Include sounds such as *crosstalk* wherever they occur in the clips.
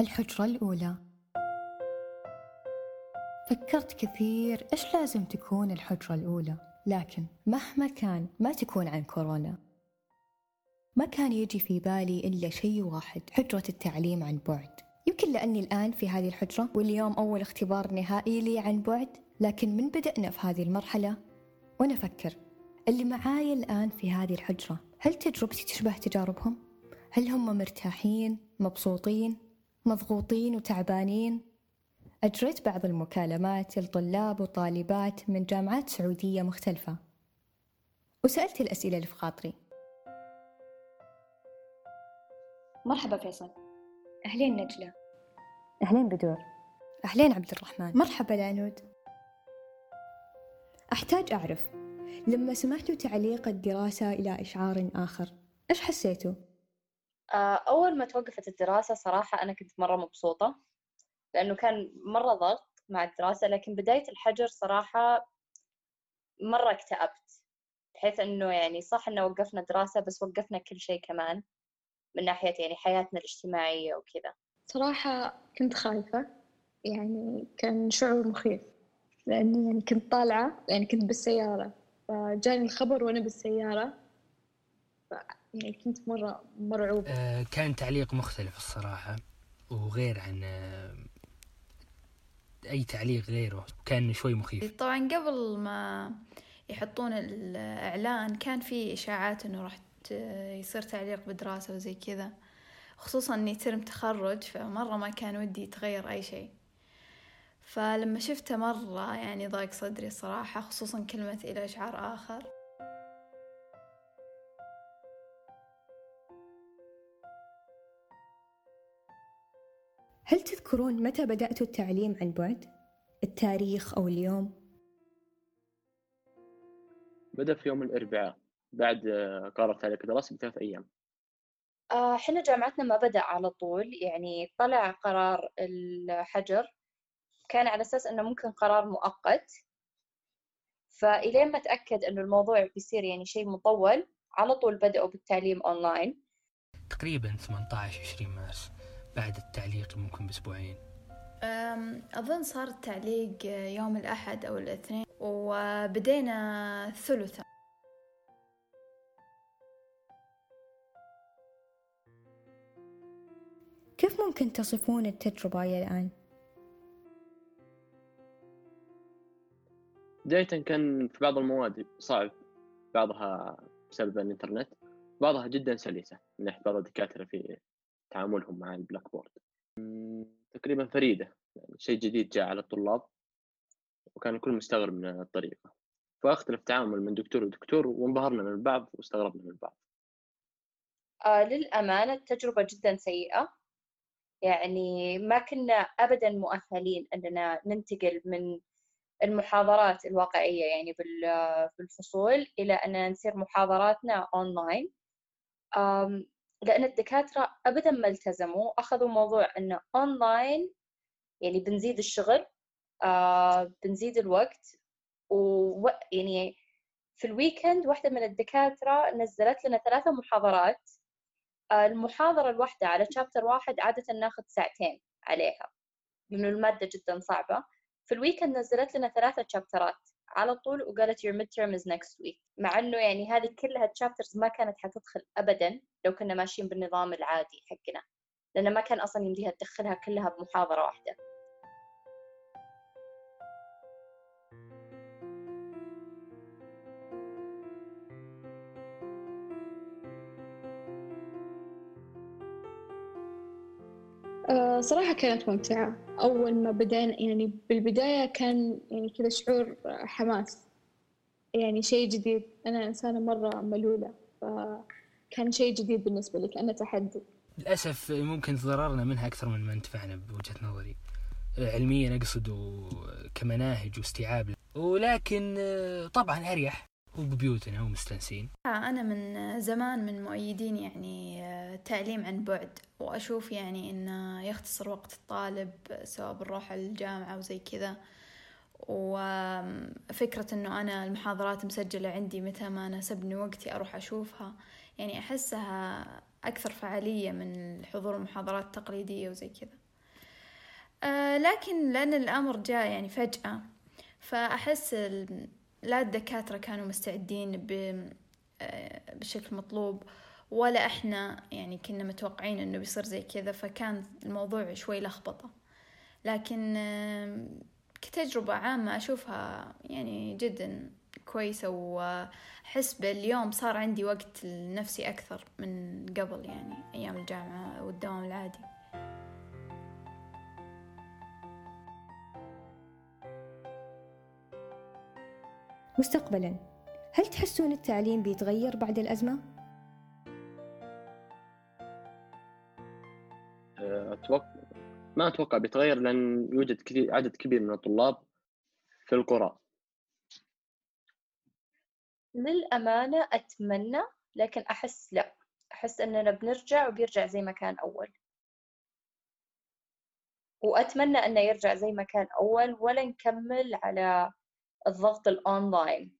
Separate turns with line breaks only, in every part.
الحجرة الأولى فكرت كثير إيش لازم تكون الحجرة الأولى لكن مهما كان ما تكون عن كورونا ما كان يجي في بالي إلا شيء واحد حجرة التعليم عن بعد يمكن لأني الآن في هذه الحجرة واليوم أول اختبار نهائي لي عن بعد لكن من بدأنا في هذه المرحلة وأنا أفكر اللي معاي الآن في هذه الحجرة هل تجربتي تشبه تجاربهم؟ هل هم مرتاحين؟ مبسوطين؟ مضغوطين وتعبانين؟ أجريت بعض المكالمات لطلاب وطالبات من جامعات سعودية مختلفة. وسألت الأسئلة اللي في خاطري. مرحبا فيصل. أهلين نجلة.
أهلين بدور.
أهلين عبد الرحمن. مرحبا لعنود أحتاج أعرف لما سمعتوا تعليق الدراسة إلى إشعار آخر إيش حسيتوا؟
آه، أول ما توقفت الدراسة صراحة أنا كنت مرة مبسوطة لأنه كان مرة ضغط مع الدراسة لكن بداية الحجر صراحة مرة اكتئبت بحيث إنه يعني صح إنه وقفنا دراسة بس وقفنا كل شيء كمان من ناحية يعني حياتنا الاجتماعية وكذا.
صراحة كنت خايفة يعني كان شعور مخيف لأني يعني كنت طالعة يعني كنت بالسيارة فجاني الخبر وأنا بالسيارة يعني كنت مرة مرعوبة
آه كان تعليق مختلف الصراحة وغير عن آه أي تعليق غيره وكان شوي مخيف.
طبعا قبل ما يحطون الإعلان كان في إشاعات إنه راح يصير تعليق بدراسة وزي كذا خصوصا إني ترم تخرج فمرة ما كان ودي يتغير أي شيء. فلما شفته مرة يعني ضاق صدري صراحة خصوصا كلمة إلى إشعار آخر.
هل تذكرون متى بدأتوا التعليم عن بعد؟ التاريخ أو اليوم؟
بدأ في يوم الأربعاء بعد قرار تعليق الدراسة بثلاث أيام.
آه، حنا جامعتنا ما بدأ على طول يعني طلع قرار الحجر. كان على أساس إنه ممكن قرار مؤقت. فإلين ما تأكد إنه الموضوع بيصير يعني شيء مطول على طول بدأوا بالتعليم أونلاين.
تقريبا 18 20 مارس. بعد التعليق ممكن بأسبوعين
أظن صار التعليق يوم الأحد أو الاثنين وبدينا ثلثة
كيف ممكن تصفون التجربة إلى الآن؟
بداية كان في بعض المواد صعب بعضها بسبب الإنترنت بعضها جدا سلسة من ناحية بعض الدكاترة في تعاملهم مع ال Blackboard تقريبا فريدة يعني شيء جديد جاء على الطلاب وكان الكل مستغرب من الطريقة. فاختلف تعامل من دكتور لدكتور وانبهرنا من البعض واستغربنا من البعض.
آه للأمانة التجربة جدا سيئة. يعني ما كنا أبدا مؤهلين أننا ننتقل من المحاضرات الواقعية يعني بالفصول إلى أن نصير محاضراتنا أونلاين لأن الدكاترة أبدا ما التزموا أخذوا موضوع أنه أونلاين يعني بنزيد الشغل آه، بنزيد الوقت و يعني في ال weekend واحدة من الدكاترة نزلت لنا ثلاثة محاضرات. آه، المحاضرة الواحدة على chapter واحد عادة ناخذ ساعتين عليها لأنه المادة جدا صعبة. في ال weekend نزلت لنا ثلاثة chapter ات على طول وقالت your midterm is next week. مع إنه يعني هذه كلها ال chapters ما كانت حتدخل ابدا لو كنا ماشيين بالنظام العادي حقنا لأن ما كان أصلا يمديها تدخلها كلها بمحاضرة واحدة.
صراحة كانت ممتعة. أول ما بدأنا يعني بالبداية كان يعني كذا شعور حماس يعني شيء جديد. أنا إنسانة مرة ملولة فكان شيء جديد بالنسبة لي كأنه تحدي.
للأسف ممكن تضررنا منها أكثر من ما انتفعنا بوجهة نظري. علميا أقصد كمناهج واستيعاب. ولكن طبعا أريح. وببيوتنا ومستانسين
أنا من زمان من مؤيدين يعني التعليم عن بعد وأشوف يعني إنه يختصر وقت الطالب سواء بنروح الجامعة وزي كذا. وفكرة إنه أنا المحاضرات مسجلة عندي متى ما ناسبني وقتي أروح أشوفها يعني أحسها أكثر فعالية من حضور المحاضرات التقليدية وزي كذا. آه لكن لأن الأمر جاء يعني فجأة فأحس لا الدكاترة كانوا مستعدين آه، بشكل مطلوب ولا إحنا يعني كنا متوقعين إنه بيصير زي كذا فكان الموضوع شوي لخبطة. لكن كتجربة عامة أشوفها يعني جدا كويسة وأحس باليوم صار عندي وقت لنفسي أكثر من قبل يعني أيام الجامعة والدوام العادي.
مستقبلا. هل تحسون التعليم بيتغير بعد الأزمة؟
أتوقع ما أتوقع بيتغير لأن يوجد كثير عدد كبير من الطلاب في القرى.
للأمانة أتمنى لكن أحس لا. أحس أننا بنرجع وبيرجع زي ما كان أول. وأتمنى أنه يرجع زي ما كان أول ولا نكمل على الضغط الأونلاين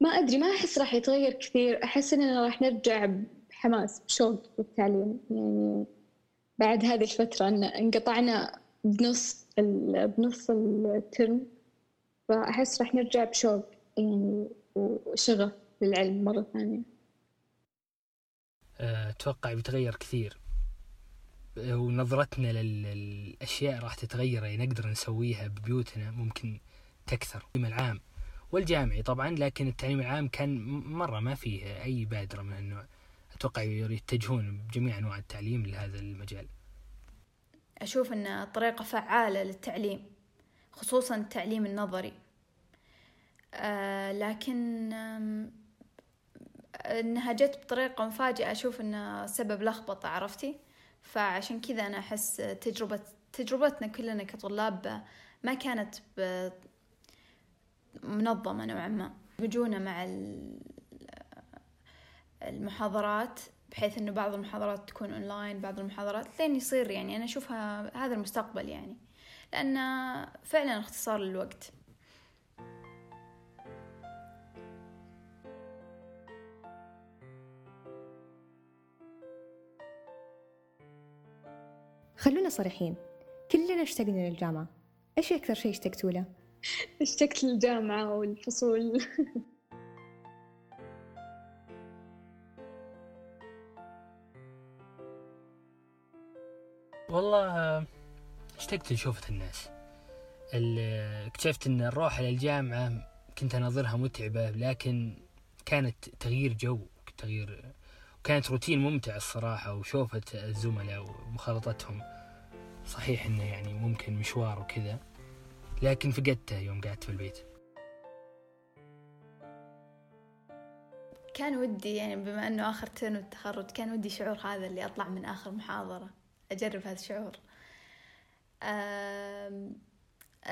ما أدري ما أحس راح يتغير كثير. أحس إننا راح نرجع بحماس بشوق للتعليم يعني بعد هذه الفترة إن انقطعنا بنص بنص الترم فأحس راح نرجع بشوق يعني وشغف للعلم مرة ثانية.
أتوقع بيتغير كثير. ونظرتنا للأشياء راح تتغير يعني نقدر نسويها ببيوتنا. ممكن تكثر. التعليم العام والجامعي طبعا لكن التعليم العام كان مرة ما فيه أي بادرة من النوع. أتوقع يتجهون بجميع أنواع التعليم لهذا المجال.
أشوف أنها طريقة فعالة للتعليم خصوصا التعليم النظري. آه لكن إنها جت بطريقة مفاجئة. أشوف انها سبب لخبطة عرفتي؟ فعشان كذا أنا أحس تجربة تجربتنا كلنا كطلاب ما كانت منظمة نوعا ما. يجونا مع المحاضرات بحيث إنه بعض المحاضرات تكون اونلاين بعض المحاضرات لين يصير يعني. أنا أشوفها هذا المستقبل يعني. لأن فعلا اختصار للوقت.
خلونا صريحين. كلنا اشتقنا للجامعة. إيش أكثر شيء اشتقتوا له؟ *laughs*
اشتقت للجامعة والفصول. *laughs*
والله اشتقت لشوفة الناس؟ اكتشفت إن الروح للجامعة كنت أناظرها متعبة لكن كانت تغيير جو تغيير وكانت روتين ممتع الصراحة وشوفة الزملاء ومخالطتهم. صحيح إنه يعني ممكن مشوار وكذا. لكن فقدته يوم قعدت في البيت.
كان ودي يعني بما أنه آخر ترم التخرج كان ودي شعور هذا اللي أطلع من آخر محاضرة أجرب هذا الشعور.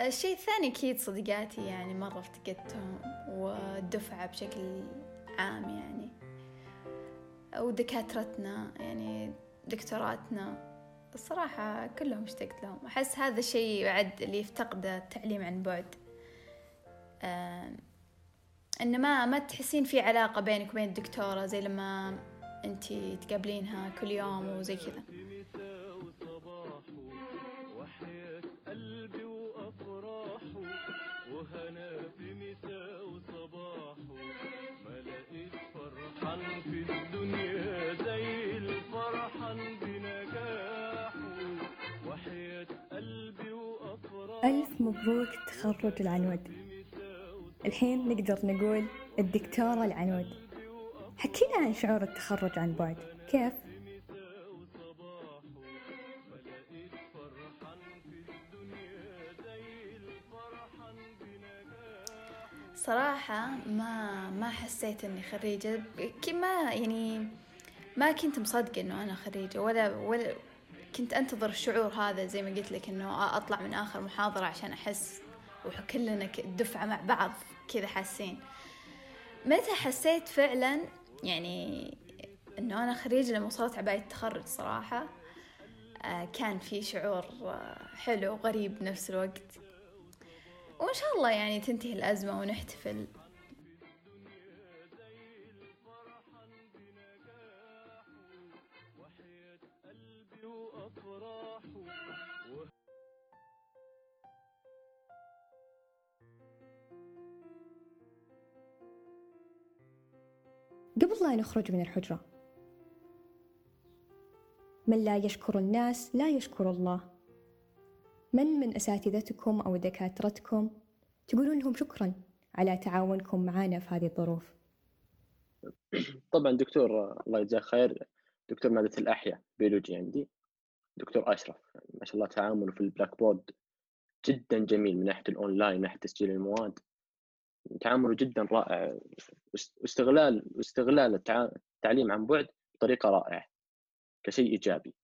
الشيء الثاني أكيد صديقاتي يعني مرة افتقدتهم والدفعة بشكل عام يعني ودكاترتنا يعني دكتوراتنا. الصراحة كلهم اشتقت لهم. أحس هذا الشيء بعد اللي يفتقده التعليم عن بعد. إن ما ما تحسين في علاقة بينك وبين الدكتورة زي لما أنتي تقابلينها كل يوم وزي كذا.
ألف مبروك تخرج العنود. الحين نقدر نقول الدكتورة العنود. حكينا عن شعور التخرج عن بعد. كيف؟
صراحة ما ما حسيت إني خريجة. ما يعني ما كنت مصدقة إنه أنا خريجة ولا ولا كنت أنتظر الشعور هذا زي ما قلت لك إنه أطلع من آخر محاضرة عشان أحس وكلنا الدفعة مع بعض كذا حاسين. متى حسيت فعلا يعني إنه أنا خريجة لما وصلت عباية التخرج صراحة؟ آه كان في شعور آه حلو وغريب بنفس الوقت. وإن شاء الله يعني تنتهي الأزمة ونحتفل.
قبل لا نخرج من الحجرة. من لا يشكر الناس لا يشكر الله. من من أساتذتكم أو دكاترتكم تقولون لهم شكرا على تعاونكم معنا في هذه الظروف؟
طبعا دكتور الله يجزاه خير. دكتور مادة الأحياء بيولوجي عندي. دكتور أشرف ما شاء الله تعامله في ال Blackboard جدا جميل من ناحية الأونلاين من ناحية تسجيل المواد. تعامله جدا رائع. واستغلال واستغلال التعليم عن بعد بطريقة رائعة كشيء إيجابي.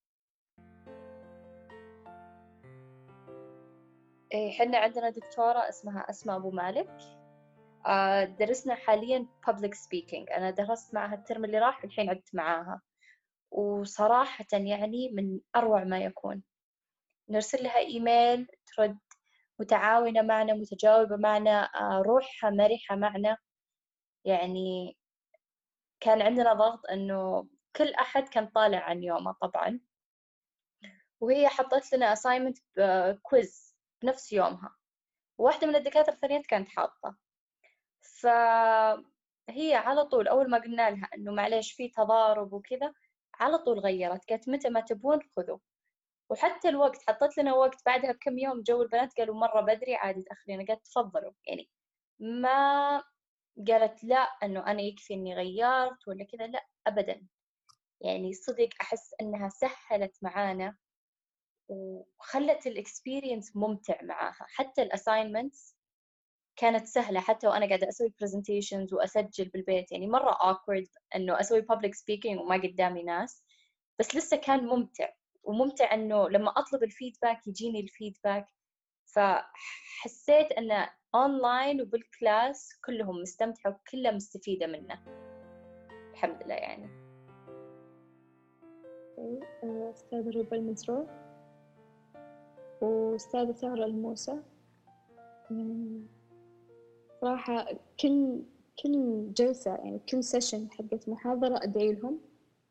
إيه حنا عندنا دكتورة اسمها أسماء أبو مالك. آه، درسنا حاليا public speaking. أنا درست معها الترم اللي راح والحين عدت معاها. وصراحة يعني من أروع ما يكون. نرسل لها إيميل ترد متعاونة معنا متجاوبة معنا آه، روحها مرحة معنا. يعني كان عندنا ضغط إنه كل أحد كان طالع عن يومه طبعا. وهي حطت لنا assignment كويز بنفس يومها. واحدة من الدكاترة الثانيات كانت حاطة. فهي على طول أول ما قلنا لها إنه معليش في تضارب وكذا على طول غيرت. قالت متى ما تبون خذوا. وحتى الوقت حطت لنا وقت بعدها بكم يوم جو البنات قالوا مرة بدري عادي تأخرين قالت تفضلوا. يعني ما قالت لا إنه أنا يكفي إني غيرت ولا كذا لا ابدا. يعني صدق أحس إنها سهلت معانا وخلت ال experience ممتع معاها. حتى ال assignments كانت سهلة حتى وأنا قاعدة أسوي presentations وأسجل بالبيت. يعني مرة awkward إنه أسوي public speaking وما قدامي ناس بس لسه كان ممتع. وممتع إنه لما أطلب ال feedback يجيني ال feedback. فحسيت إنه أونلاين وبال class كلهم مستمتعة وكلها مستفيدة منه. الحمد لله يعني.
أستاذ روبا المسرور وأستاذة سارة الموسى. صراحة كل كل جلسة يعني كل session حقت محاضرة أدعي لهم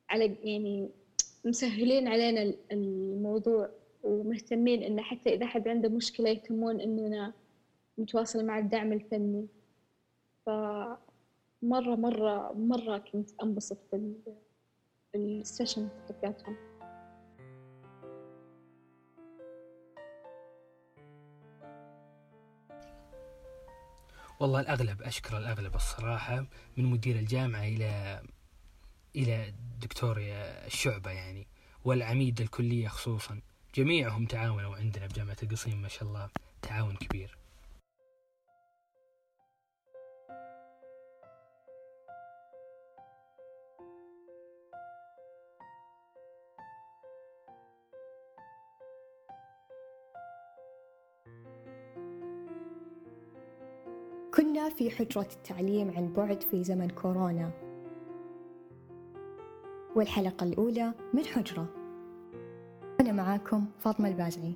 على يعني مسهلين علينا الموضوع ومهتمين إن حتى إذا حد عنده مشكلة يهتمون إننا نتواصل مع الدعم الفني. فمرة مرة مرة كنت أنبسط بالسيشن حقتهم
والله الأغلب أشكر الأغلب الصراحة من مدير الجامعة إلى إلى دكتور الشعبة يعني والعميد الكلية خصوصا. جميعهم تعاونوا عندنا بجامعة القصيم ما شاء الله. تعاون كبير.
كنا في حجرة التعليم عن بعد في زمن كورونا. والحلقة الأولى من حجرة. أنا معاكم فاطمة البازعي.